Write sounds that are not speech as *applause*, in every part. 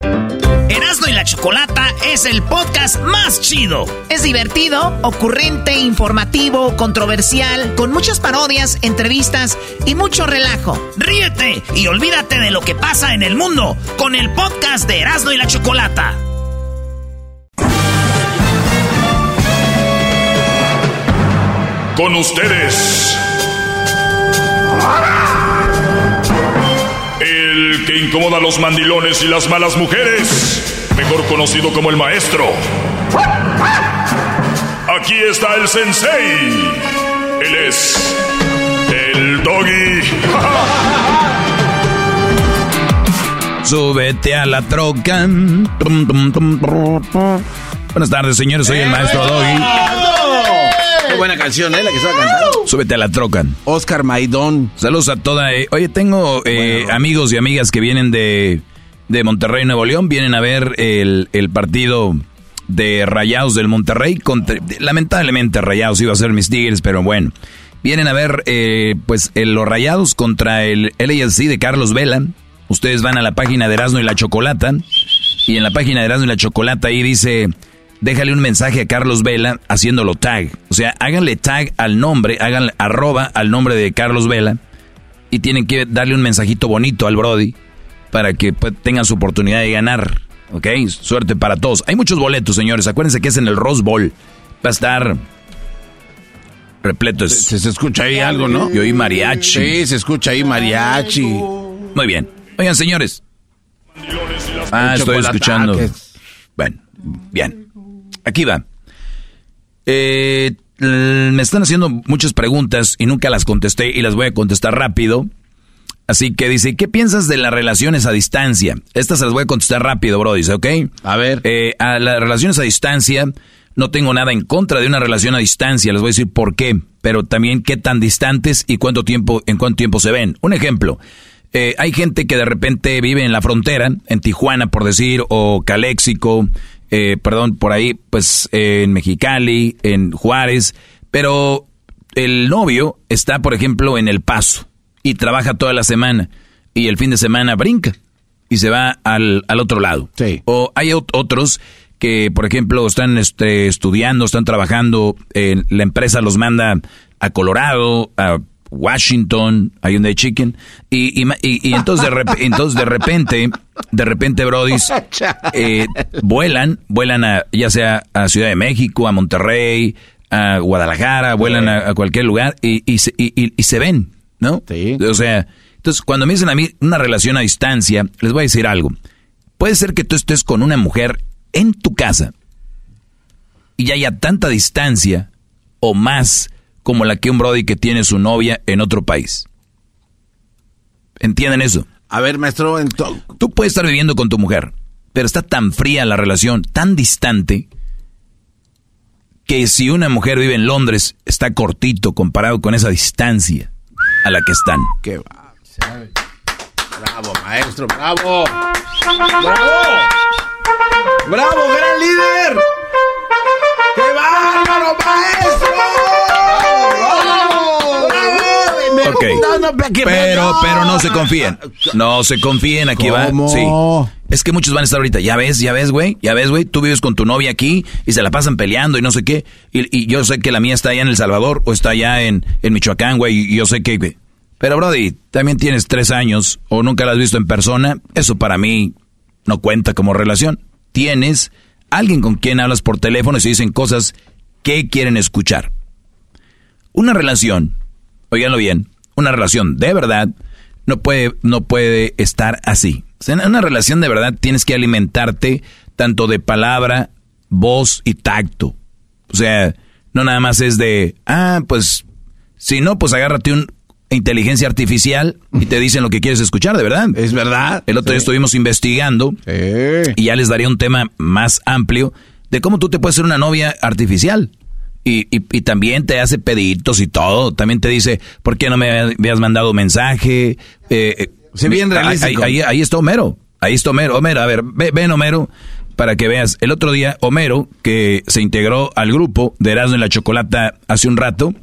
Erasmo y la Chocolata es el podcast más chido. Es divertido, ocurrente, informativo, controversial, con muchas parodias, entrevistas y mucho relajo. Ríete y olvídate de lo que pasa en el mundo con el podcast de Erasmo y la Chocolata. Con ustedes. Que incomoda a los mandilones y las malas mujeres, mejor conocido como el maestro. Aquí está el sensei. Él es el doggy. *laughs* Súbete a la troca. Buenas tardes, señores. Soy el maestro Doggy. Buena canción, ¿eh? La que estaba cantando. Súbete a la troca. Oscar Maidón. Saludos a toda. eh, oye, tengo eh, amigos y amigas que vienen de, de Monterrey, Nuevo León. Vienen a ver el, el partido de Rayados del Monterrey. contra- lamentablemente, Rayados iba a ser mis Tigres, pero bueno. Vienen a ver, eh, pues, el- los Rayados contra el LAFC de Carlos Vela. Ustedes van a la página de Erasmo y la Chocolata. Y en la página de Erasmo y la Chocolata ahí dice, déjale un mensaje a Carlos Vela haciéndolo tag. O sea, háganle tag al nombre, háganle arroba al nombre de Carlos Vela. Y tienen que darle un mensajito bonito al Brody para que pues, tengan su oportunidad de ganar. ¿Ok? Suerte para todos. Hay muchos boletos, señores. Acuérdense que es en el Rose Bowl. Va a estar repleto. Se, se escucha ahí algo, ¿no? Y oí mariachi. Sí, se escucha ahí mariachi. Muy bien. Oigan, señores. Ah, estoy escuchando. Bueno, bien. Aquí va. Eh, me están haciendo muchas preguntas y nunca las contesté y las voy a contestar rápido. Así que dice, ¿qué piensas de las relaciones a distancia? Estas las voy a contestar rápido, bro, dice, ¿ok? A ver. Eh, a las relaciones a distancia, no tengo nada en contra de una relación a distancia, les voy a decir por qué, pero también qué tan distantes y cuánto tiempo, en cuánto tiempo se ven. Un ejemplo, eh, hay gente que de repente vive en la frontera, en Tijuana, por decir, o Caléxico, eh, perdón, por ahí, pues en Mexicali, en Juárez, pero el novio está, por ejemplo, en El Paso y trabaja toda la semana y el fin de semana brinca y se va al, al otro lado. Sí. O hay ot- otros que, por ejemplo, están este, estudiando, están trabajando, eh, la empresa los manda a Colorado, a Washington, hay un de chicken, y, y, y- y entonces, de rep- entonces de repente, de repente, brodis, *laughs* eh, vuelan, vuelan a, ya sea a Ciudad de México, a Monterrey, a Guadalajara, vuelan a, a cualquier lugar y, y, se, y se ven, ¿no? Sí. O sea, entonces cuando me dicen a mí una relación a distancia, les voy a decir algo. Puede ser que tú estés con una mujer en tu casa y haya tanta distancia o más como la que un Brody que tiene su novia en otro país. ¿Entienden eso? A ver, maestro, Tú puedes estar viviendo con tu mujer, pero está tan fría la relación, tan distante, que si una mujer vive en Londres, está cortito comparado con esa distancia a la que están. qué va. Bravo, maestro, bravo. Bravo. Bravo, gran líder. ¡Qué bárbaro, maestro! ¡Bravo! Me Ok. gusta, no, que- Pero, pero no se confíen. No se confíen, aquí ¿Cómo? va. Sí. Es que muchos van a estar ahorita. Ya ves, ya ves, güey. Ya ves, güey. Tú vives con tu novia aquí y se la pasan peleando y no sé qué. Y, y yo sé que la mía está allá en El Salvador o está allá en, en Michoacán, güey. Y yo sé que. Pero Brody, también tienes tres años o nunca la has visto en persona. Eso para mí no cuenta como relación. Tienes alguien con quien hablas por teléfono y se dicen cosas que quieren escuchar. Una relación, oiganlo bien, una relación de verdad no puede, no puede estar así. en una relación de verdad tienes que alimentarte tanto de palabra, voz y tacto. O sea, no nada más es de, ah, pues, si no, pues agárrate un inteligencia artificial y te dicen lo que quieres escuchar, de verdad. Es verdad. El otro día estuvimos investigando y ya les daría un tema más amplio de cómo tú te puedes ser una novia artificial. Y, y, también te hace peditos y todo. También te dice, ¿por qué no me habías mandado mensaje? Eh, Se bien realístico. Ahí, ahí, está Homero. Ahí está Homero. Homero, a ver, ven Homero para que veas. El otro día, Homero, que se integró al grupo de Erasmo en la Chocolata hace un rato,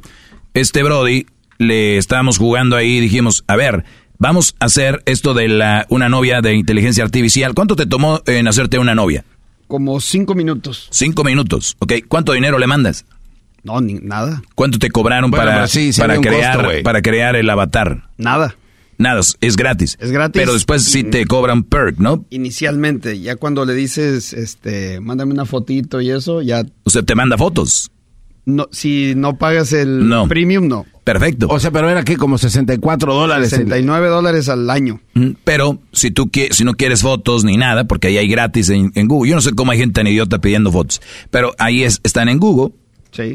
este Brody, le estábamos jugando ahí y dijimos, a ver, vamos a hacer esto de la una novia de inteligencia artificial. ¿Cuánto te tomó en hacerte una novia? Como cinco minutos. Cinco minutos, ok. ¿Cuánto dinero le mandas? No, ni, nada. ¿Cuánto te cobraron para, para, crear, para crear el avatar? Nada. Nada, es gratis. Es gratis. Pero después sí te cobran perk, ¿no? Inicialmente, ya cuando le dices, este, mándame una fotito y eso, ya... O sea, te manda fotos. No, si no pagas el premium, no. Perfecto. O sea, pero era aquí como 64 dólares. 69 dólares al año. Pero si tú si no quieres fotos ni nada, porque ahí hay gratis en, Google. Yo no sé cómo hay gente tan idiota pidiendo fotos. Pero ahí es, están en Google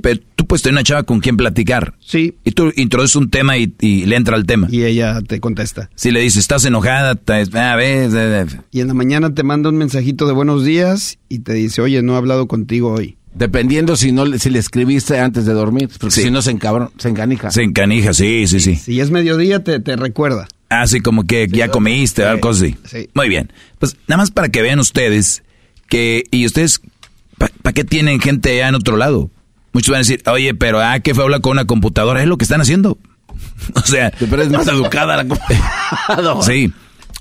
pero tú puedes tener una chava con quien platicar. Sí. Y tú introduces un tema y, le entra al tema. Y ella te contesta. Si le dices, estás enojada, a ver. Y en la mañana te manda un mensajito de buenos días y te dice, oye, no he hablado contigo hoy. Dependiendo si no si le escribiste antes de dormir, porque si no se encabrón, se encanija. Se encanija, sí, sí, sí. Si es mediodía te, te recuerda. Así ah, como que ya comiste, algo así. Sí. Muy bien. Pues nada más para que vean ustedes que y ustedes ¿para qué tienen gente allá en otro lado? Muchos van a decir, oye, pero ah, qué fue hablar con una computadora, es lo que están haciendo. *laughs* o sea, pero es más educada la *laughs* computadora. sí.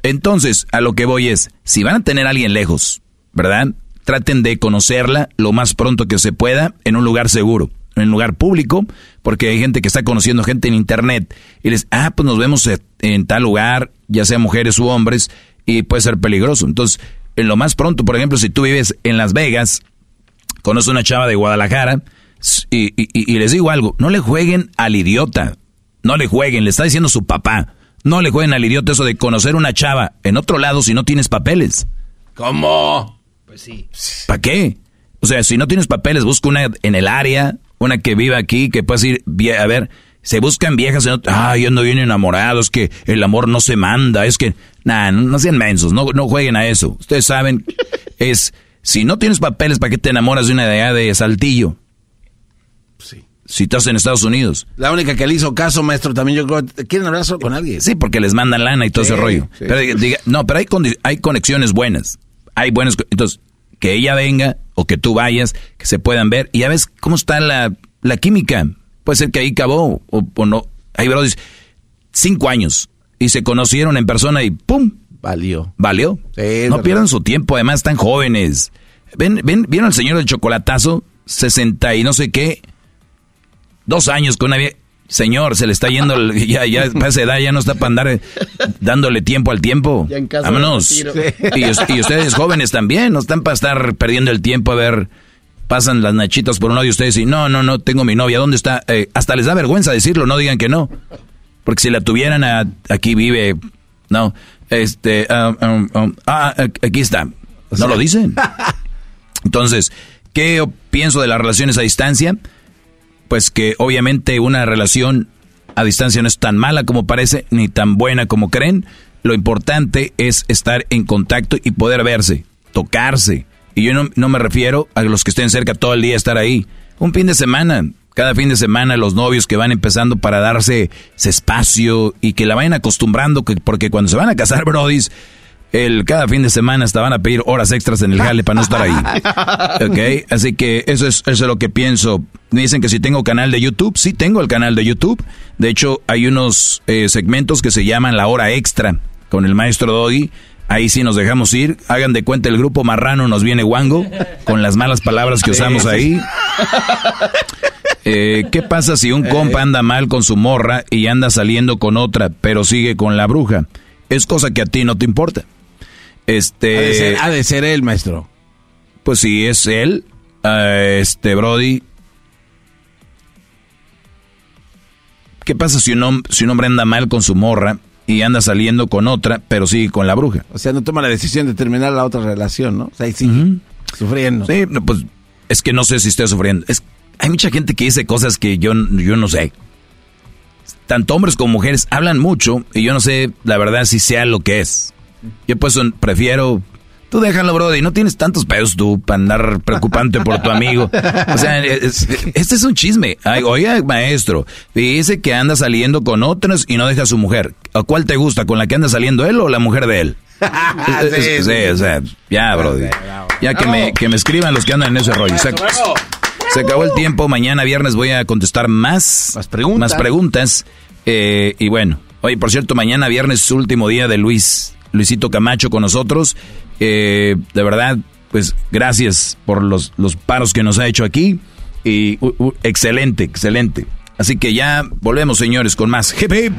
Entonces, a lo que voy es, si van a tener a alguien lejos, ¿verdad? Traten de conocerla lo más pronto que se pueda en un lugar seguro, en un lugar público, porque hay gente que está conociendo gente en internet y les, ah, pues nos vemos en tal lugar, ya sea mujeres u hombres, y puede ser peligroso. Entonces, en lo más pronto, por ejemplo, si tú vives en Las Vegas, conoces una chava de Guadalajara, y, les digo algo, no le jueguen al idiota, no le jueguen, le está diciendo su papá, no le jueguen al idiota eso de conocer una chava en otro lado si no tienes papeles. ¿Cómo? Pues sí. ¿Para qué? O sea, si no tienes papeles, busca una en el área, una que viva aquí, que puedas ir, a ver, se buscan viejas, en otro, ay, yo ando bien enamorado, es que el amor no se manda, es que, nada, no, sean mensos, no, no jueguen a eso. Ustedes saben, *laughs* es, si no tienes papeles, ¿para qué te enamoras de una idea de Saltillo? Si estás en Estados Unidos. La única que le hizo caso, maestro, también yo creo, quieren hablar solo con alguien. Sí, porque les mandan lana y todo ese rollo. Pero, no, pero hay, hay conexiones buenas. Hay buenas. Entonces, que ella venga o que tú vayas, que se puedan ver. Y ya ves cómo está la, química. Puede ser que ahí acabó o, no. Hay brothers, cinco años y se conocieron en persona y ¡pum! Valió. Valió. no pierdan su tiempo, además están jóvenes. Ven, ven, ¿Vieron al señor del chocolatazo? 60 y no sé qué Dos años con una vieja. Señor, se le está yendo, *laughs* ya, ya, para esa edad ya no está para andar eh, dándole tiempo al tiempo. Vámonos. Y, ustedes jóvenes también, no están para estar perdiendo el tiempo a ver, pasan las nachitas por un lado y ustedes y no, no, no, tengo mi novia, ¿dónde está? Eh, hasta les da vergüenza decirlo, no digan que no. Porque si la tuvieran aquí vive, no, este, ah, ah, ah, aquí está. No lo dicen. *laughs* Entonces, ¿qué pienso de las relaciones a distancia? Pues que obviamente una relación a distancia no es tan mala como parece, ni tan buena como creen. Lo importante es estar en contacto y poder verse, tocarse. Y yo no, me refiero a los que estén cerca todo el día estar ahí. Un fin de semana, cada fin de semana los novios que van empezando para darse espacio y que la vayan acostumbrando, porque cuando se van a casar, *laughs* brodis, el cada fin de semana hasta van a pedir horas extras en el jale para no estar ahí. *laughs* ¿Ok? Así que eso es, eso es lo que pienso. Me dicen que si tengo canal de YouTube, sí tengo el canal de YouTube. De hecho, hay unos eh, segmentos que se llaman La Hora Extra con el maestro Doggy. Ahí sí nos dejamos ir. Hagan de cuenta el grupo marrano nos viene guango con las malas palabras que usamos ahí. Eh, ¿Qué pasa si un compa anda mal con su morra y anda saliendo con otra, pero sigue con la bruja? Es cosa que a ti no te importa. Este. Ha de ser, ha de ser él, maestro. Pues si es él, eh, este Brody. ¿Qué pasa si un, si un hombre anda mal con su morra y anda saliendo con otra, pero sigue con la bruja? O sea, no toma la decisión de terminar la otra relación, ¿no? O sea, ahí sí, sufriendo. Sí, pues es que no sé si estoy sufriendo. Es, hay mucha gente que dice cosas que yo, yo no sé. Tanto hombres como mujeres hablan mucho y yo no sé la verdad si sea lo que es. Yo pues prefiero... Tú déjalo, Brody, no tienes tantos pedos tú para andar preocupante por tu amigo. O sea, es- este es un chisme. Ay, oye, maestro, dice que anda saliendo con otras y no deja a su mujer. ¿A cuál te gusta? ¿Con la que anda saliendo él o la mujer de él? *laughs* Sí, o sea, ya, Brody. Ya que me, que me escriban los que andan en ese rollo. Se, se acabó el tiempo. Mañana viernes voy a contestar más, Más preguntas. más preguntas. Eh, y bueno, oye, por cierto, mañana viernes es su último día de Luis, Luisito Camacho con nosotros. Eh, de verdad, pues gracias por los, los paros que nos ha hecho aquí. Y uh, excelente, excelente. Así que ya volvemos, señores, con más. Hip, hip.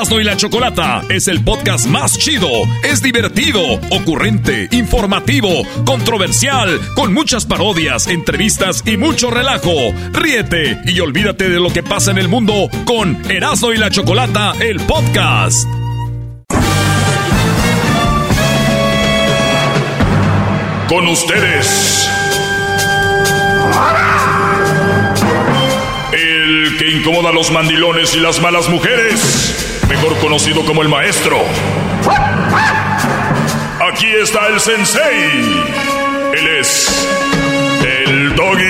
Erasmo y la Chocolata es el podcast más chido. Es divertido, ocurrente, informativo, controversial, con muchas parodias, entrevistas y mucho relajo. Ríete y olvídate de lo que pasa en el mundo con Erasmo y la Chocolata, el podcast. Con ustedes. El que incomoda a los mandilones y las malas mujeres, mejor conocido como el maestro. Aquí está el sensei. Él es el doggy.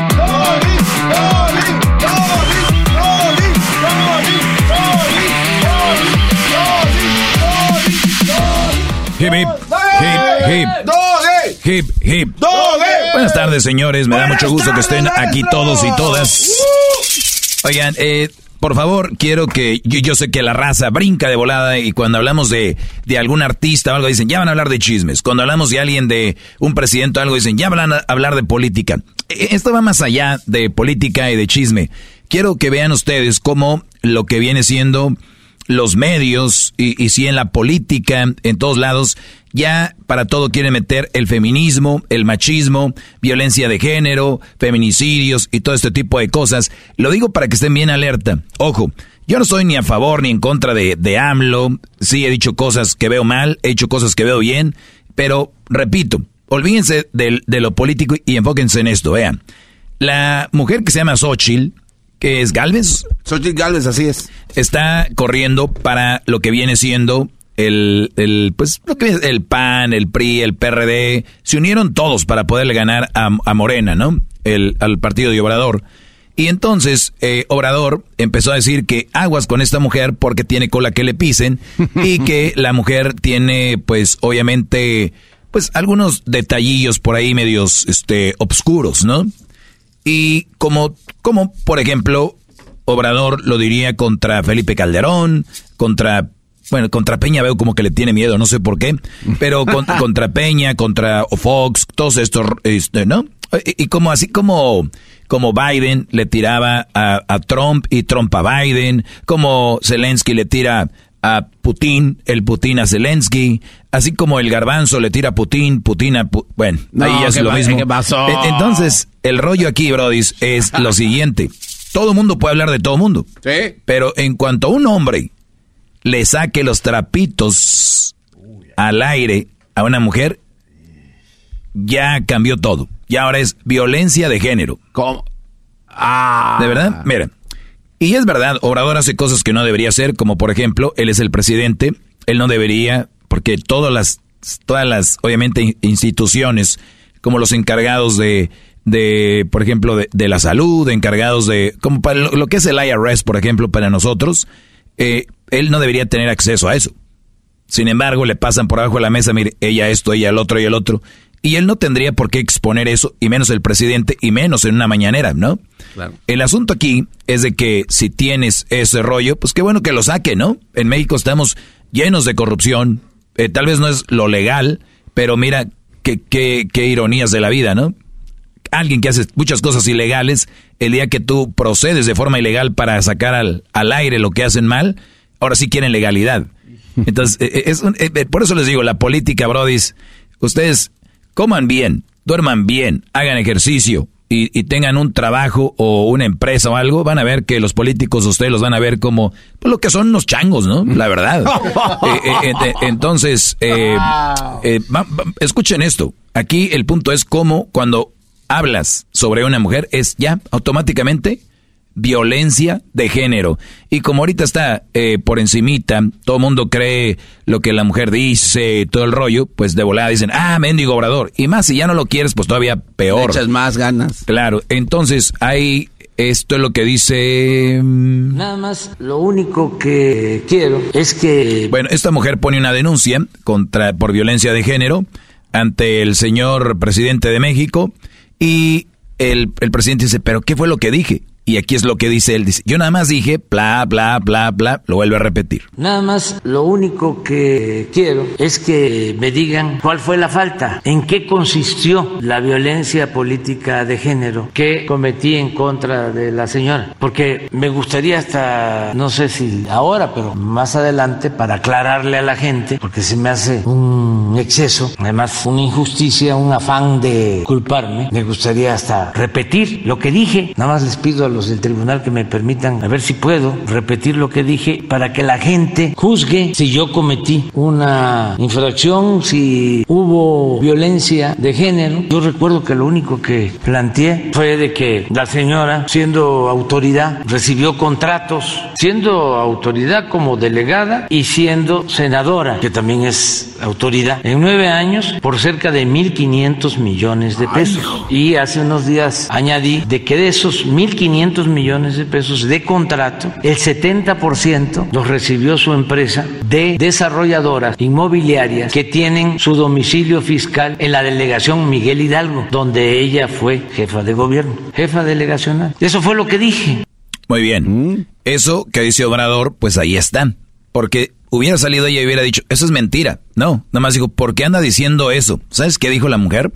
Hip, hip, hip, hip, hip, hip. Buenas tardes, señores. Me da mucho gusto que estén aquí todos y todas. Oigan, eh, por favor, quiero que yo, yo sé que la raza brinca de volada y cuando hablamos de, de algún artista o algo dicen, ya van a hablar de chismes. Cuando hablamos de alguien de un presidente o algo dicen, ya van a hablar de política. Eh, Esto va más allá de política y de chisme. Quiero que vean ustedes cómo lo que viene siendo los medios y, y si en la política, en todos lados, ya para todo quieren meter el feminismo, el machismo, violencia de género, feminicidios y todo este tipo de cosas. Lo digo para que estén bien alerta. Ojo, yo no estoy ni a favor ni en contra de, de AMLO. Sí, he dicho cosas que veo mal, he hecho cosas que veo bien, pero repito, olvídense del- de, lo político y enfóquense en esto. Vean, la mujer que se llama Xochitl, que es Galvez, Xochitl Galvez, así es. está corriendo para lo que viene siendo el, el pues lo que es el PAN, el PRI, el PRD, se unieron todos para poderle ganar a, a Morena, ¿no? El, al partido de Obrador. Y entonces eh, Obrador empezó a decir que aguas con esta mujer porque tiene cola que le pisen *laughs* y que la mujer tiene pues obviamente pues algunos detallillos por ahí medios este obscuros, ¿no? Y como, como por ejemplo, Obrador lo diría contra Felipe Calderón, contra, bueno, contra Peña veo como que le tiene miedo, no sé por qué, pero con- *laughs* contra Peña, contra Fox, todos estos, este, ¿no? Y, como así como, como Biden le tiraba a, Trump y Trump a Biden, como Zelensky le tira a Putin, el Putin a Zelensky, así como el garbanzo le tira a Putin, Putin a... bueno, ahí ya es lo mismo. E, entonces, el rollo aquí, Brody, es lo *laughs* siguiente. Todo mundo puede hablar de todo mundo. Sí. Pero en cuanto a un hombre le saque los trapitos al aire a una mujer, ya cambió todo. Y ahora es violencia de género. ¿Cómo? Ah. ¿De verdad? Mira. Y es verdad, Obrador hace cosas que no debería hacer, como por ejemplo, él es el presidente, él no debería, porque todas las, todas las, obviamente, instituciones, como los encargados de, de por ejemplo, de, la salud, encargados de, como para lo, que es el IRS, por ejemplo, para nosotros, eh, él no debería tener acceso a eso. Sin embargo, le pasan por abajo de la mesa, mire, ella esto, ella el otro y el otro. Y él no tendría por qué exponer eso, y menos el presidente, y menos en una mañanera, ¿no? Claro. El asunto aquí es de que si tienes ese rollo, pues qué bueno que lo saque, ¿no? En México estamos llenos de corrupción, eh, tal vez no es lo legal, pero mira qué, qué, qué ironías de la vida, ¿no? Alguien que hace muchas cosas ilegales, el día que tú procedes de forma ilegal para sacar al, al aire lo que hacen mal, ahora sí quieren legalidad. *laughs* Entonces, eh, eh, es por eso les digo, la política, brodis, ustedes coman bien, duerman bien, hagan ejercicio y, tengan un trabajo o una empresa o algo, van a ver que los políticos ustedes los van a ver como pues, lo que son unos changos, ¿no? La verdad. *laughs* Eh, eh, eh, entonces, escuchen esto. Aquí el punto es cómo cuando hablas sobre una mujer es ya automáticamente violencia de género. Y como ahorita está eh, por encimita, todo el mundo cree lo que la mujer dice, todo el rollo, pues de volada dicen, ah, mendigo obrador. Y más, si ya no lo quieres, pues todavía peor. echas más ganas. Claro, entonces hay, esto es lo que dice... Mm, Nada más, lo único que quiero es que... Bueno, esta mujer pone una denuncia contra, por violencia de género ante el señor presidente de México y el, el presidente dice, pero ¿qué fue lo que dije? Y aquí es lo que dice él. Dice, yo nada más dije, bla, bla, bla, bla, lo vuelve a repetir. Nada más lo único que quiero es que me digan cuál fue la falta, en qué consistió la violencia política de género que cometí en contra de la señora. Porque me gustaría hasta, no sé si ahora, pero más adelante, para aclararle a la gente, porque se me hace un exceso, además una injusticia, un afán de culparme, me gustaría hasta repetir lo que dije. Nada más les pido a los del tribunal que me permitan, a ver si puedo repetir lo que dije para que la gente juzgue si yo cometí una infracción, si hubo violencia de género. Yo recuerdo que lo único que planteé fue de que la señora, siendo autoridad, recibió contratos, siendo autoridad como delegada y siendo senadora, que también es autoridad, en nueve años por cerca de 1.500 millones de pesos. Y hace unos días añadí de que de esos 1.500 millones de pesos de contrato, el 70% los recibió su empresa de desarrolladoras inmobiliarias que tienen su domicilio fiscal en la delegación Miguel Hidalgo, donde ella fue jefa de gobierno, jefa delegacional. Eso fue lo que dije. Muy bien. Eso que dice Obrador, pues ahí están. Porque hubiera salido ella y hubiera dicho, eso es mentira. No, nada más digo, ¿por qué anda diciendo eso? ¿Sabes qué dijo la mujer?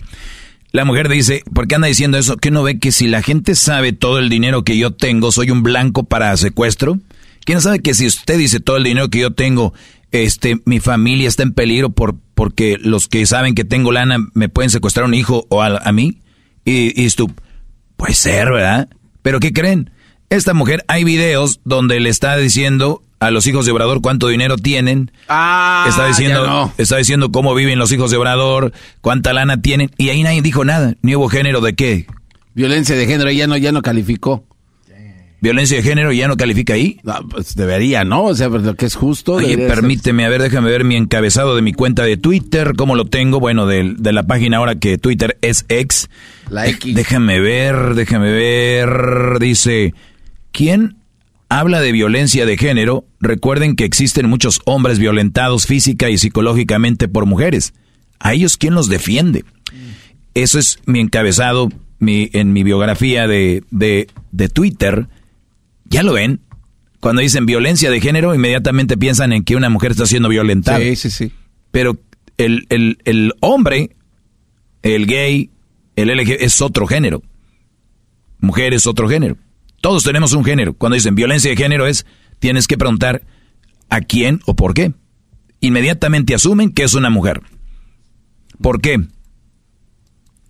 La mujer dice, ¿por qué anda diciendo eso? ¿Que no ve que si la gente sabe todo el dinero que yo tengo, soy un blanco para secuestro? ¿Quién sabe que si usted dice todo el dinero que yo tengo, este, mi familia está en peligro por, porque los que saben que tengo lana me pueden secuestrar a un hijo o a, mí? Y, y tú, puede ser, ¿verdad? Pero ¿qué creen? Esta mujer, hay videos donde le está diciendo a los hijos de Obrador cuánto dinero tienen. Ah, está diciendo, está diciendo cómo viven los hijos de Obrador, cuánta lana tienen, y ahí nadie dijo nada. Ni hubo género de qué. Violencia de género, ya no, ya no calificó. Violencia de género ya no califica ahí. pues debería, ¿no? O sea, lo que es justo. Oye, permíteme, a ver, déjame ver mi encabezado de mi cuenta de Twitter, cómo lo tengo, bueno, de, de la página ahora que Twitter es ex. La X. Déjame ver, déjame ver, dice, ¿quién habla de violencia de género, recuerden que existen muchos hombres violentados física y psicológicamente por mujeres. ¿A ellos quién los defiende? Eso es mi encabezado mi, en mi biografía de, de, de Twitter. ¿Ya lo ven? Cuando dicen violencia de género, inmediatamente piensan en que una mujer está siendo violentada. Sí, sí, sí. Pero el, el, el hombre, el gay, El LG es otro género. Mujer es otro género. Todos tenemos un género. Cuando dicen violencia de género es, tienes que preguntar a quién o por qué. Inmediatamente asumen que es una mujer. ¿Por qué?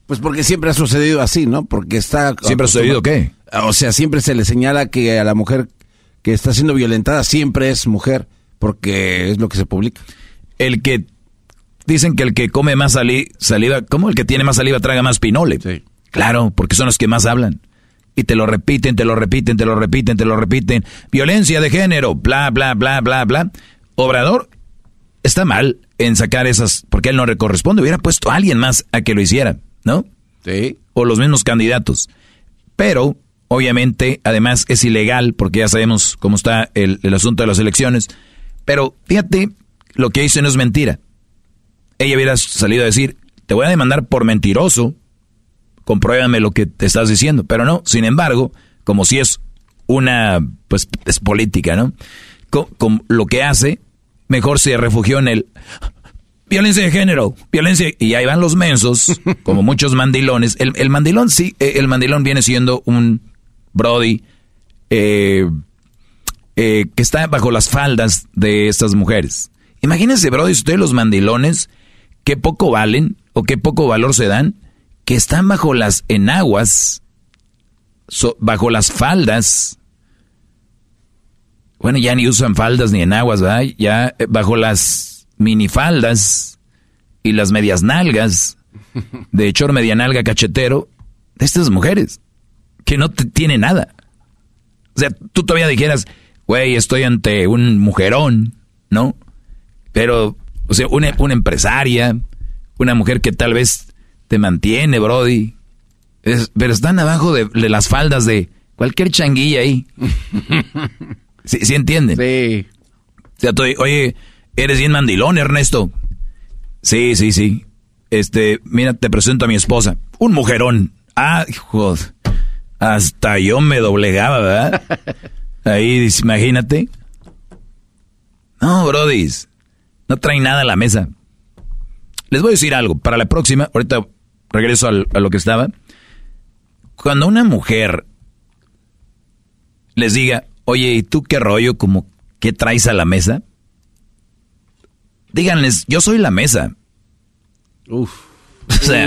Pues porque siempre ha sucedido así, ¿no? Porque está... ¿Siempre ha sucedido qué? O sea, siempre se le señala que a la mujer que está siendo violentada siempre es mujer, porque es lo que se publica. El que... Dicen que el que come más saliva... ¿Cómo? El que tiene más saliva traga más pinole. Sí. Claro, porque son los que más hablan. Y te lo repiten, te lo repiten, te lo repiten, te lo repiten. Violencia de género, bla, bla, bla, bla, bla. Obrador está mal en sacar esas, porque él no le corresponde. Hubiera puesto a alguien más a que lo hiciera, ¿no? Sí. O los mismos candidatos. Pero, obviamente, además es ilegal, porque ya sabemos cómo está el, el asunto de las elecciones. Pero, fíjate, lo que dice no es mentira. Ella hubiera salido a decir, te voy a demandar por mentiroso, compruébame lo que te estás diciendo. Pero no, sin embargo, como si es una, pues es política, ¿no? Con, lo que hace, mejor se refugió en el violencia de género, violencia, y ahí van los mensos, *laughs* como muchos mandilones. El, mandilón sí, eh, el mandilón viene siendo un Brody eh, eh, que está bajo las faldas de estas mujeres. Imagínense, Brody, ustedes los mandilones, qué poco valen o qué poco valor se dan que están bajo las enaguas, bajo las faldas. Bueno, ya ni usan faldas ni enaguas, ¿verdad? Ya eh, bajo las minifaldas y las medias nalgas de *laughs* hecho media nalga cachetero de estas mujeres que no te tiene nada. O sea, tú todavía dijeras, güey, estoy ante un mujerón, ¿no? Pero, o sea, una, una empresaria, una mujer que tal vez te mantiene, Brody. pero están abajo de, las faldas de cualquier changuilla ahí. *laughs* ¿Sí, ¿Sí entienden? Sí. O sea, oye, eres bien mandilón, Ernesto. Sí, sí, sí. Este, mira, te presento a mi esposa. Un mujerón. Ah, joder. Hasta yo me doblegaba, ¿verdad? *laughs* Ahí, imagínate. No, Brody. No trae nada a la mesa. Les voy a decir algo. Para la próxima, ahorita regreso a lo que estaba. Cuando una mujer les diga, oye, ¿y tú qué rollo? Como, ¿qué traes a la mesa? Díganles, yo soy la mesa. Uf.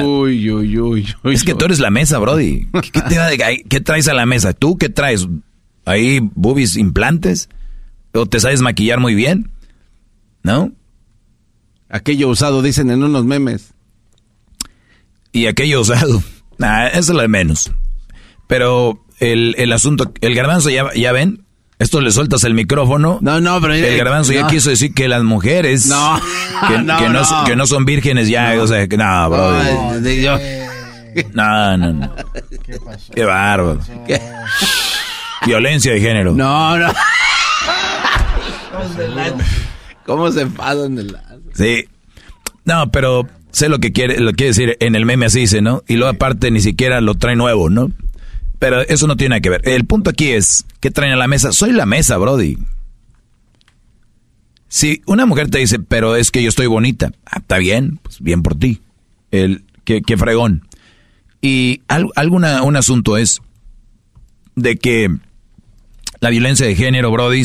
uy, uy, uy, es que tú eres la mesa, Brody. *laughs* ¿Qué, traes a la mesa? ¿Tú qué traes? ¿Ahí boobies implantes? ¿O te sabes maquillar muy bien? ¿No? Aquello usado, dicen en unos memes y aquello usado. *laughs* Nah, eso es lo de menos. Pero el, el asunto, el garbanzo, ya, ya ven, esto le sueltas el micrófono. No, no, pero... El garbanzo ya quiso decir que las mujeres... No, *laughs* que, no, que no, son vírgenes ya, o sea, que no, bro. No, no, no. ¿Qué pasó? Qué bárbaro. Violencia de género. No, no. ¿Cómo se enfadan de la... Sí. No, pero sé lo que quiere, lo quiere decir en el meme así dice, ¿no? Y luego aparte ni siquiera lo trae nuevo, ¿no? Pero eso no tiene nada que ver. El punto aquí es, ¿qué traen a la mesa? Soy la mesa, Brody. Si una mujer te dice, pero es que yo estoy bonita, ah, está bien, pues bien por ti. El, qué, qué fregón. Y alguna, un asunto es de que la violencia de género, Brody,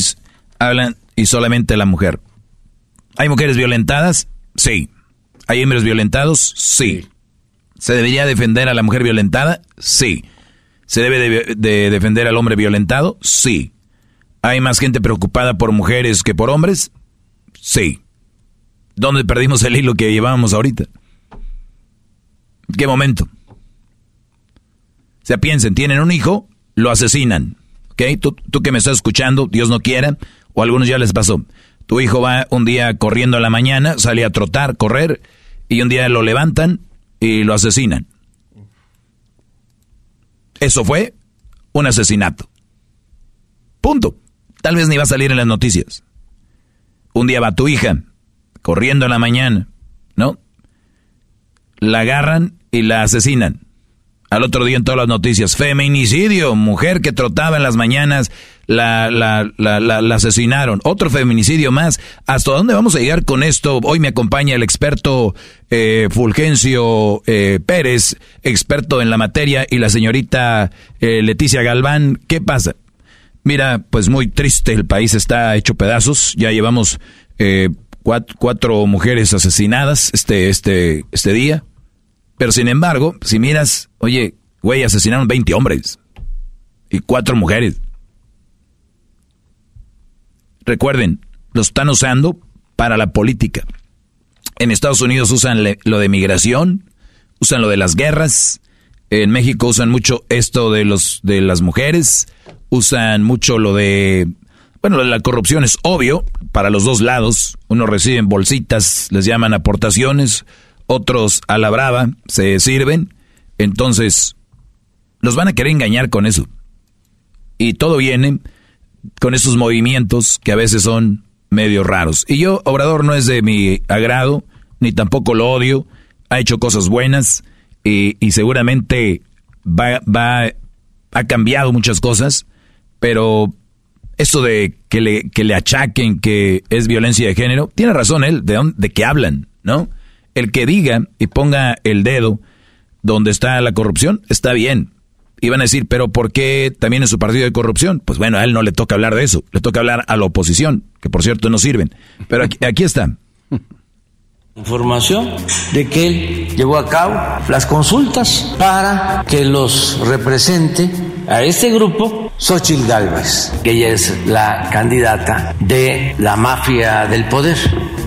hablan y solamente la mujer. ¿Hay mujeres violentadas? Sí. ¿Hay hombres violentados? Sí. ¿Se debería defender a la mujer violentada? Sí. ¿Se debe de, defender al hombre violentado? Sí. ¿Hay más gente preocupada por mujeres que por hombres? Sí. ¿Dónde perdimos el hilo que llevábamos ahorita? ¿Qué momento? O sea, piensen, tienen un hijo, lo asesinan. ¿Ok? Tú, tú que me estás escuchando, Dios no quiera, o a algunos ya les pasó. Tu hijo va un día corriendo a la mañana, sale a trotar, correr, y un día lo levantan y lo asesinan. Eso fue un asesinato. Punto. Tal vez ni va a salir en las noticias. Un día va tu hija corriendo a la mañana, ¿no? La agarran y la asesinan. Al otro día en todas las noticias, feminicidio, mujer que trotaba en las mañanas, la, la, la, la, asesinaron. Otro feminicidio más. ¿Hasta dónde vamos a llegar con esto? Hoy me acompaña el experto eh, Fulgencio eh, Pérez, experto en la materia, y la señorita eh, Leticia Galván. ¿Qué pasa? Mira, pues muy triste, el país está hecho pedazos. Ya llevamos eh, cuatro, cuatro, mujeres asesinadas este, este, este día. Pero sin embargo, si miras, oye, güey, asesinaron 20 hombres y cuatro mujeres. Recuerden, lo están usando para la política. En Estados Unidos usan lo de migración, usan lo de las guerras. En México usan mucho esto de los de las mujeres, usan mucho lo de bueno, la corrupción es obvio para los dos lados. Unos reciben bolsitas, les llaman aportaciones, otros a la brava se sirven. Entonces, los van a querer engañar con eso. Y todo viene con esos movimientos que a veces son medio raros. Y yo, Obrador, no es de mi agrado, ni tampoco lo odio. Ha hecho cosas buenas y, seguramente va, va, ha cambiado muchas cosas, pero eso de que le, que le achaquen que es violencia de género, tiene razón él, de, de que hablan, ¿no? El que diga y ponga el dedo donde está la corrupción, está bien. Y van a decir, pero ¿por qué también en su partido de corrupción? Pues bueno, a él no le toca hablar de eso, le toca hablar a la oposición, que por cierto no sirven. Pero aquí, aquí está. Información de que él llevó a cabo las consultas para que los represente a este grupo Xochitl Galvez, que ella es la candidata de la mafia del poder.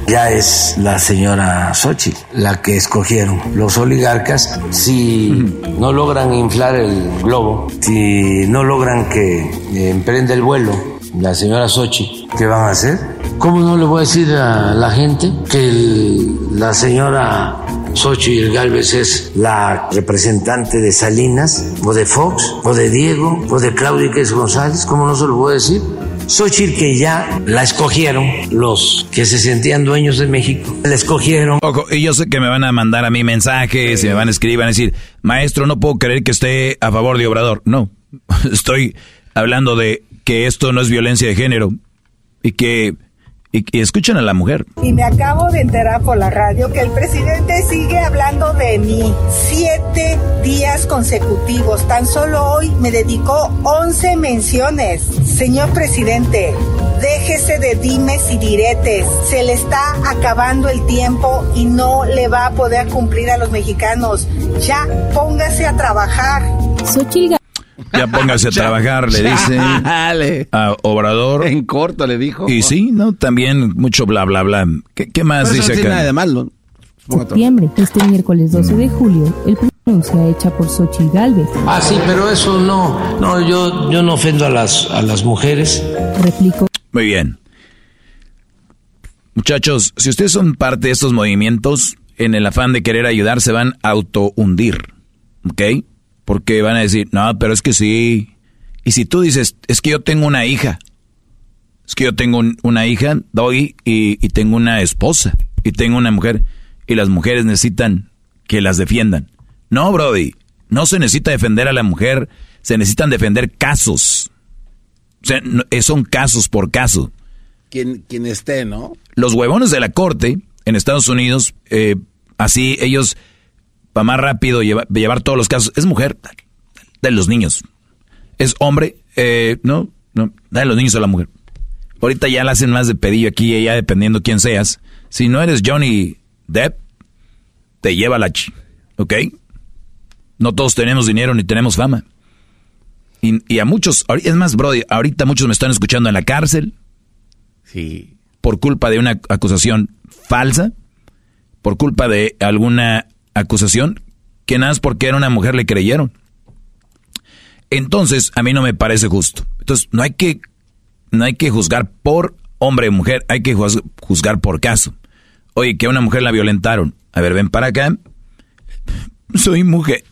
Ya es la señora Xochitl la que escogieron los oligarcas. Si no logran inflar el globo, si no logran que emprenda el vuelo la señora Xochitl, ¿qué van a hacer? ¿Cómo no le voy a decir a la gente que la señora Xochitl Galvez es la representante de Salinas, o de Fox, o de Diego, o de Claudia González? ¿Cómo no se lo voy a decir? Xochitl que ya la escogieron los que se sentían dueños de México. La escogieron. Ojo, y yo sé que me van a mandar a mí mensajes y me van a escribir, van a decir, maestro, no puedo creer que esté a favor de Obrador. No, *laughs* estoy hablando de que esto no es violencia de género y que y, escuchen a la mujer. Y me acabo de enterar por la radio que el presidente sigue hablando de mí. Siete días consecutivos. Tan solo hoy me dedicó 11 menciones. Señor presidente, déjese de dimes y diretes. Se le está acabando el tiempo y no le va a poder cumplir a los mexicanos. Ya póngase a trabajar. Ya póngase a trabajar, le dice a Obrador. En corto le dijo. Y sí, ¿no? También mucho bla, bla, bla. ¿Qué, más dice acá? nada de malo. Septiembre, este miércoles 12 de julio, el pronuncia hecha por Xochitl Galvez. Ah, sí, pero eso no, no, yo, yo no ofendo a las, a las mujeres. Replico. Muy bien. Muchachos, si ustedes son parte de estos movimientos, en el afán de querer ayudar, se van a auto-hundir. ¿Ok? Porque van a decir, no, pero es que sí. Y si tú dices, es que yo tengo una hija, es que yo tengo una hija, doy, y, y tengo una esposa, y tengo una mujer, y las mujeres necesitan que las defiendan. No, Brody, no se necesita defender a la mujer, se necesitan defender casos. O sea, eh, son casos por caso. Quien, quien esté, ¿no? Los huevones de la corte en Estados Unidos, eh, así ellos para más rápido llevar todos los casos. Es mujer, de los niños. Es hombre, eh, no, no, dale los niños a la mujer. Ahorita ya la hacen más de pedillo aquí, ya dependiendo quién seas. Si no eres Johnny Depp, te lleva la ch, ¿ok? No todos tenemos dinero ni tenemos fama. Y, y, a muchos, es más, Brody, ahorita muchos me están escuchando en la cárcel. Sí. Por culpa de una acusación falsa, por culpa de alguna acusación que nada más porque era una mujer le creyeron. Entonces, a mí no me parece justo. Entonces, no hay que, no hay que juzgar por hombre o mujer, hay que juzgar por caso. Oye, que a una mujer la violentaron. A ver, ven para acá. *laughs* Soy mujer.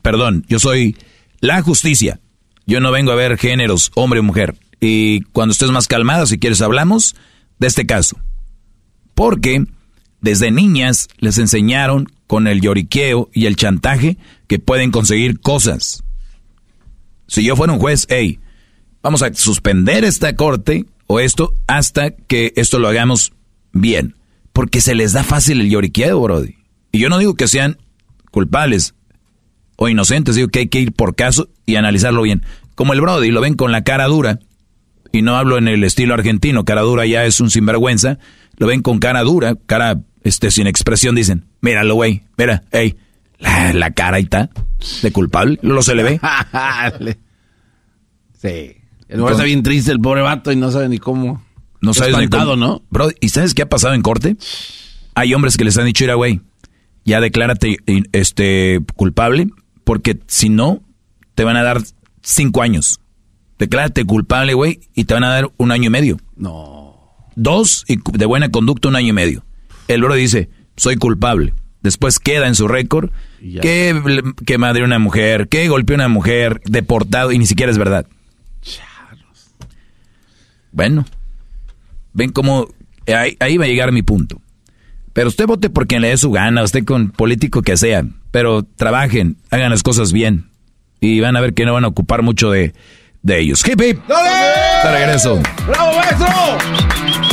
perdón, yo soy la justicia. Yo no vengo a ver géneros, hombre o mujer. Y cuando estés más calmada, si quieres, hablamos de este caso. Porque desde niñas les enseñaron con el lloriqueo y el chantaje que pueden conseguir cosas. Si yo fuera un juez, hey, vamos a suspender esta corte o esto hasta que esto lo hagamos bien. Porque se les da fácil el lloriqueo, Brody. Y yo no digo que sean culpables o inocentes, digo que hay que ir por caso y analizarlo bien. Como el Brody lo ven con la cara dura, y no hablo en el estilo argentino, cara dura ya es un sinvergüenza, lo ven con cara dura, cara este sin expresión, dicen, míralo, güey, mira, hey, la, cara ahí está, de culpable, lo se le ve. *laughs* sí. El lugar está bien triste el pobre vato y no sabe ni cómo. No sabe ni cómo. ¿no? Bro, ¿y sabes qué ha pasado en corte? Hay hombres que les han dicho, mira, güey, ya declárate este, culpable, porque si no, te van a dar cinco años. Declárate culpable, güey, y te van a dar un año y medio. No. Dos, y de buena conducta, un año y medio. El bro dice, soy culpable. Después queda en su récord que, que madre una mujer, que golpeó a una mujer, deportado, y ni siquiera es verdad. Bueno, ven cómo ahí, ahí, va a llegar mi punto. Pero usted vote por quien le dé su gana, usted con político que sea, pero trabajen, hagan las cosas bien y van a ver que no van a ocupar mucho de, de ellos. Hip hip. De regreso. ¡Bravo, maestro!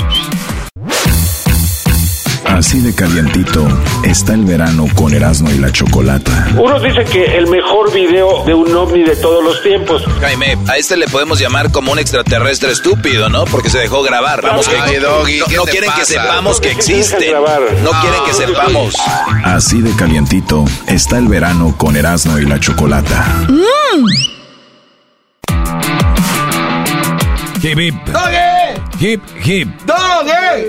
Así de calientito está el verano con Erasmo y la Chocolata. Unos dicen que el mejor video de un ovni de todos los tiempos. Jaime, a este le podemos llamar como un extraterrestre estúpido, ¿no? Porque se dejó grabar. Vamos, que no, quieren que sepamos que existe. No quieren que sepamos. Así de calientito está el verano con Erasmo y la Chocolata. Mm. Hip hip. Hip hip.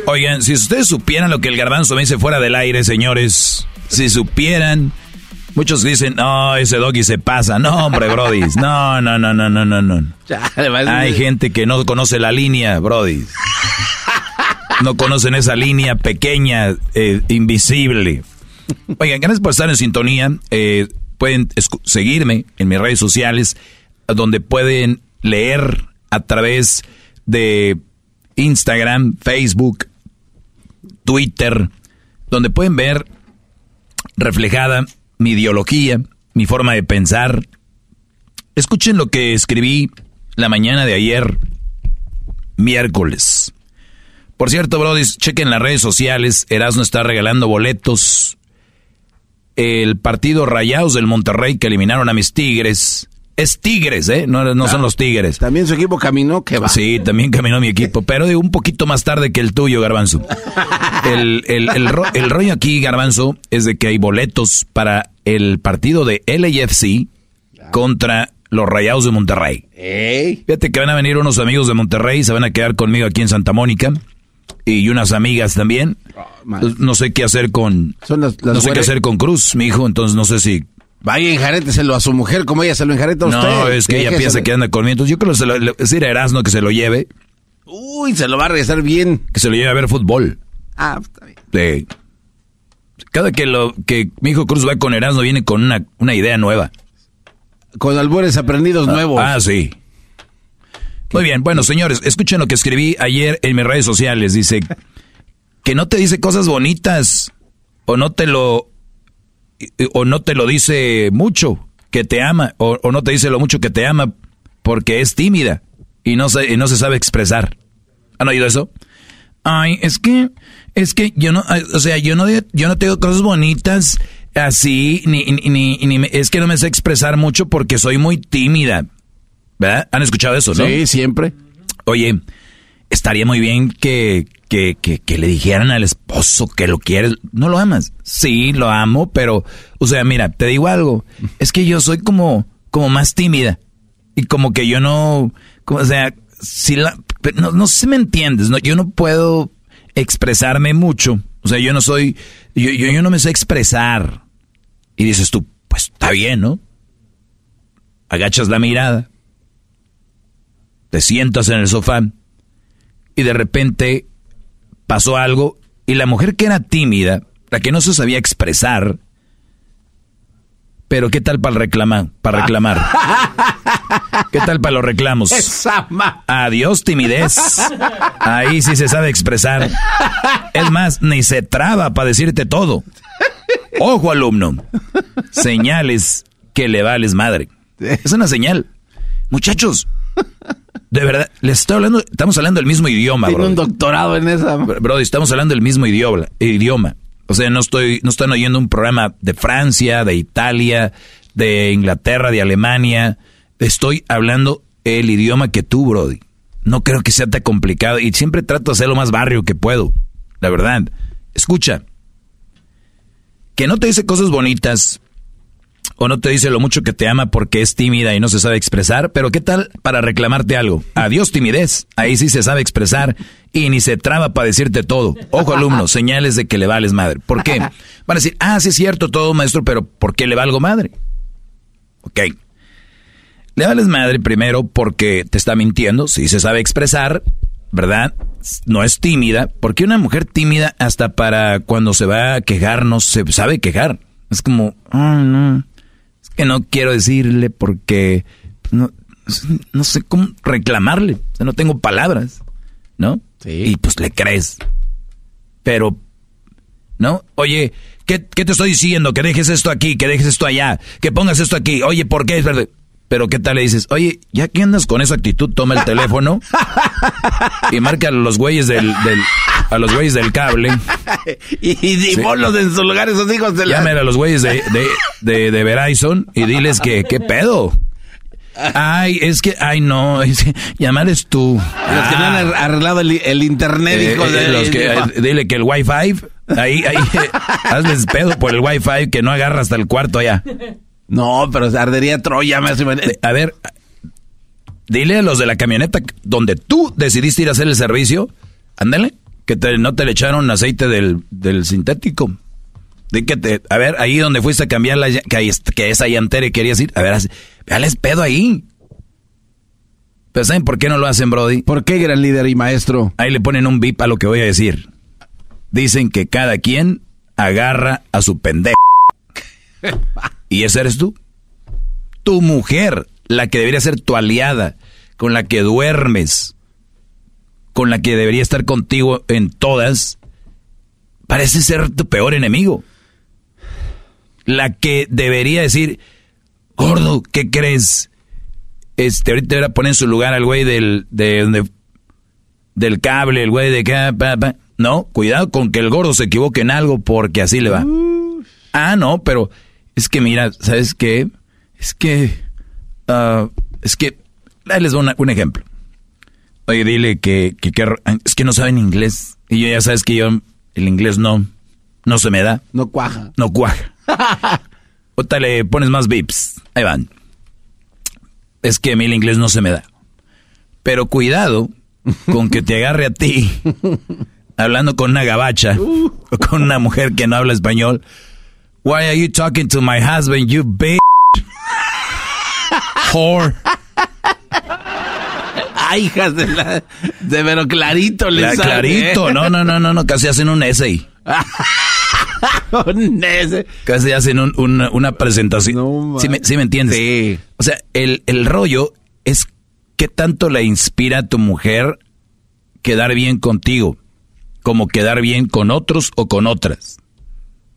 Oigan, si ustedes supieran lo que el garbanzo me dice fuera del aire, señores, si supieran, muchos dicen, no, ese doggy se pasa. No, hombre, Brody. *laughs* No, no, no, no, no, no, no. Hay gente que no conoce la línea, Brody. No conocen esa línea pequeña, eh, invisible. Oigan, gracias por estar en sintonía. Eh, pueden seguirme en mis redes sociales, donde pueden leer a través de Instagram, Facebook, Twitter, donde pueden ver reflejada mi ideología, mi forma de pensar. Escuchen lo que escribí la mañana de ayer, miércoles. Por cierto, Brody, chequen las redes sociales. Erasmo está regalando boletos. El partido Rayados del Monterrey que eliminaron a mis Tigres es Tigres, ¿eh? No, no son los Tigres. También su equipo caminó, que va. Sí, también caminó mi equipo, *laughs* pero de un poquito más tarde que el tuyo, Garbanzo. El, el, rollo aquí, Garbanzo, es de que hay boletos para el partido de LAFC contra los Rayados de Monterrey. Fíjate que van a venir unos amigos de Monterrey, se van a quedar conmigo aquí en Santa Mónica y unas amigas también. Oh, no sé qué hacer con no sé qué hacer con Cruz, mi hijo, entonces no sé si Vaya, enjaréteselo a su mujer como ella se lo enjareta a usted. No, es que ella piensa que anda. Entonces yo creo que se lo, decir a Erasmo que se lo lleve. Uy, se lo va a regresar bien. Que se lo lleve a ver fútbol. Ah, está bien. Sí. Cada que lo que mi hijo Cruz va con Erasmo viene con una, una idea nueva. Con albores aprendidos ah, nuevos. Ah, sí. Muy bien, bueno, señores, escuchen lo que escribí ayer en mis redes sociales. Dice que no te dice cosas bonitas o no te lo o no te lo dice mucho que te ama, o, no te dice lo mucho que te ama porque es tímida y no se, no se sabe expresar. ¿Han oído eso? Ay, es que, es que yo no, o sea, yo no, yo no tengo cosas bonitas así, ni, ni, ni, es que no me sé expresar mucho porque soy muy tímida. ¿Verdad? ¿Han escuchado eso, no? Sí, siempre. Oye, estaría muy bien que, que, que, le dijeran al esposo que lo quieres. ¿No lo amas? Sí, lo amo, pero, o sea, mira, te digo algo. *laughs* Es que yo soy como, como más tímida. Y como que yo no, como, o sea, si la, no, no sé si me entiendes, ¿no? Yo no puedo expresarme mucho. O sea, yo no soy, yo, yo, yo no me sé expresar. Y dices tú, pues está bien, ¿no? Agachas la mirada, te sientas en el sofá y de repente pasó algo y la mujer que era tímida, la que no se sabía expresar, Pero ¿qué tal para reclamar? Para reclamar. *laughs* ¿Qué tal para los reclamos? Adiós, timidez. Ahí sí se sabe expresar. Es más, ni se traba para decirte todo. Ojo, alumno. Señales que le vales madre. Es una señal. Muchachos, de verdad, les estoy hablando, estamos hablando del mismo idioma, Tiene un doctorado en esa. Bro, estamos hablando del mismo idioma, idioma. O sea, no estoy, no están oyendo un programa de Francia, de Italia, de Inglaterra, de Alemania. Estoy hablando el idioma que tú, Brody. No creo que sea tan complicado y siempre trato de hacer lo más barrio que puedo. La verdad. Escucha. Que no te dice cosas bonitas o no te dice lo mucho que te ama porque es tímida y no se sabe expresar, pero ¿qué tal para reclamarte algo? Adiós timidez. Ahí sí se sabe expresar y ni se traba para decirte todo. Ojo alumno, señales de que le vales madre. ¿Por qué? Van a decir, ah, sí es cierto todo maestro, pero ¿por qué le valgo madre? Ok. Le vales madre primero porque te está mintiendo, sí se sabe expresar, ¿verdad? No es tímida, porque una mujer tímida hasta para cuando se va a quejar no se sabe quejar. Es como, oh, no, que no quiero decirle porque no, no sé cómo reclamarle, o sea, no tengo palabras, ¿no? Y pues le crees. Pero, ¿no? Oye, ¿qué, te estoy diciendo? Que dejes esto aquí, que dejes esto allá, que pongas esto aquí. Oye, ¿por qué es verdad? Pero ¿qué tal le dices? Oye, ya que andas con esa actitud, toma el teléfono y marca a los güeyes del, a los güeyes del cable. *laughs* y, y, ponlos en su lugar esos hijos de la... A los güeyes de, de, de, Verizon y diles que, ¿qué pedo? Ay, es que, ay no, llamar tú. Los que no han arreglado el, internet, eh, de... Eh, los que, eh, dile que el wifi, ahí, ahí, *laughs* hazles pedo por el wifi que no agarra hasta el cuarto allá. No, pero ardería Troya. Me a ver, dile a los de la camioneta donde tú decidiste ir a hacer el servicio, ándale, que no te le echaron aceite del, del sintético. De que te, a ver, ahí donde fuiste a cambiar la, que, que esa llantera y querías ir, a ver, veales pedo ahí. Pero ¿saben por qué no lo hacen, Brody? ¿Por qué, gran líder y maestro? Ahí le ponen un bip a lo que voy a decir. Dicen que cada quien agarra a su pendejo. *laughs* ¿Y ese eres tú? Tu mujer, la que debería ser tu aliada, con la que duermes, con la que debería estar contigo en todas, parece ser tu peor enemigo. La que debería decir, gordo, ¿qué crees? Este, ahorita te voy a poner en su lugar al güey del, de, del cable, el güey de que... No, cuidado con que el gordo se equivoque en algo porque así le va. Ah, no, pero es que mira, ¿sabes qué? Es que, ah, es que, ahí les doy un ejemplo. Oye, dile que, que, es que no saben inglés. Y yo ya sabes que yo, el inglés no, no se me da. No cuaja. No cuaja. *laughs* Otra le pones más vips. Ahí van. Es que a mí el inglés no se me da. Pero cuidado con que te agarre a ti *laughs* hablando con una gabacha o con una mujer que no habla español Why are you talking to my husband, you bitch? Whore. Ay, hijas de la... De pero clarito le la, Clarito, no, no, no, no, no, casi hacen un essay. *laughs* un essay. Casi hacen un, una presentación. No, ¿Sí, me, ¿Sí, me, entiendes? Sí. O sea, el, el rollo es qué tanto le inspira a tu mujer quedar bien contigo, como quedar bien con otros o con otras.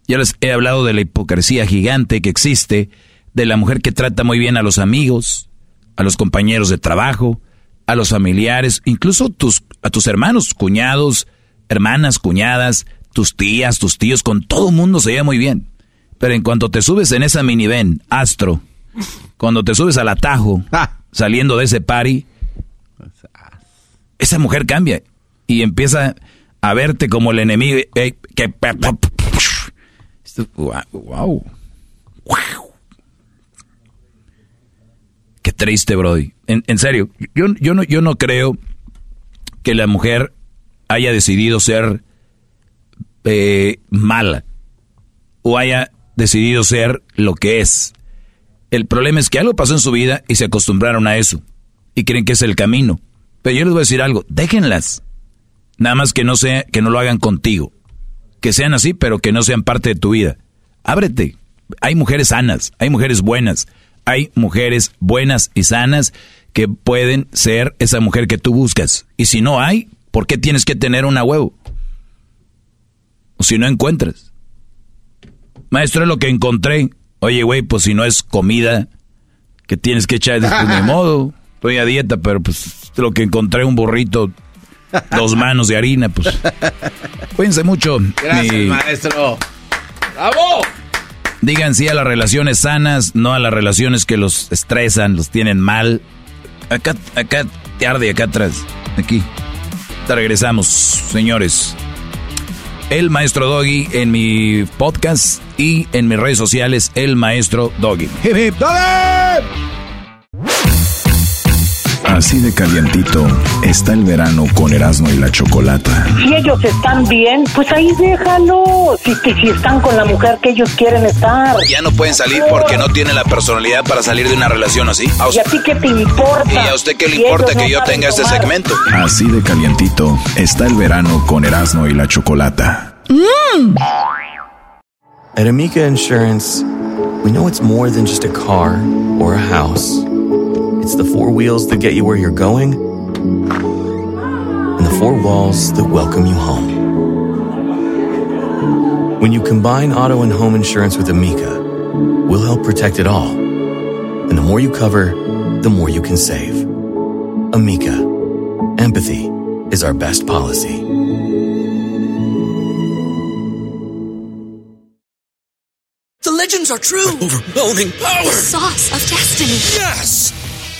Ya les he hablado de la hipocresía gigante que existe, de la mujer que trata muy bien a los amigos, a los compañeros de trabajo, a los familiares, incluso tus, a tus hermanos, cuñados, hermanas, cuñadas, tus tías, tus tíos, con todo el mundo se lleva muy bien. Pero en cuanto te subes en esa minivan, astro, cuando te subes al atajo, saliendo de ese party, esa mujer cambia y empieza a verte como el enemigo. que, Wow. Wow. Qué triste, Brody. En, serio, yo, yo, no, yo no creo que la mujer haya decidido ser eh, mala o haya decidido ser lo que es. El problema es que algo pasó en su vida y se acostumbraron a eso y creen que es el camino. Pero yo les voy a decir algo, déjenlas. Nada más que no sea que no lo hagan contigo que sean así, pero que no sean parte de tu vida. Ábrete, hay mujeres sanas, hay mujeres buenas, hay mujeres buenas y sanas que pueden ser esa mujer que tú buscas. Y si no hay, ¿por qué tienes que tener una huevo? O si no encuentras. Maestro, es lo que encontré. Oye, güey, pues si no es comida que tienes que echar de mi *laughs* modo. Estoy a dieta, pero pues lo que encontré un burrito, *laughs* dos manos de harina, pues. Cuídense mucho. Gracias, maestro. ¡Bravo! Digan sí a las relaciones sanas, no a las relaciones que los estresan, los tienen mal. Acá, acá te arde, acá atrás. Aquí. Te regresamos, señores. El Maestro Doggy en mi podcast y en mis redes sociales, El Maestro Doggy. ¡Hip, hip, doggy! Así de calientito está el verano con Erasmo y la Chocolata. Si ellos están bien, pues ahí déjalos. Si, si, si están con la mujer que ellos quieren estar. Ya no pueden salir porque no tienen la personalidad para salir de una relación así. ¿A ¿Y a ti qué te importa? ¿Y a usted qué le importa que yo tenga este segmento? Así de calientito está el verano con Erasmo y la Chocolata. Mm. At Amica Insurance, we know it's more than just a car or a house. It's the four wheels that get you where you're going and the four walls that welcome you home. When you combine auto and home insurance with Amica, we'll help protect it all. And the more you cover, the more you can save. Amica, empathy is our best policy. The legends are true. Overwhelming power! The sauce of destiny. Yes!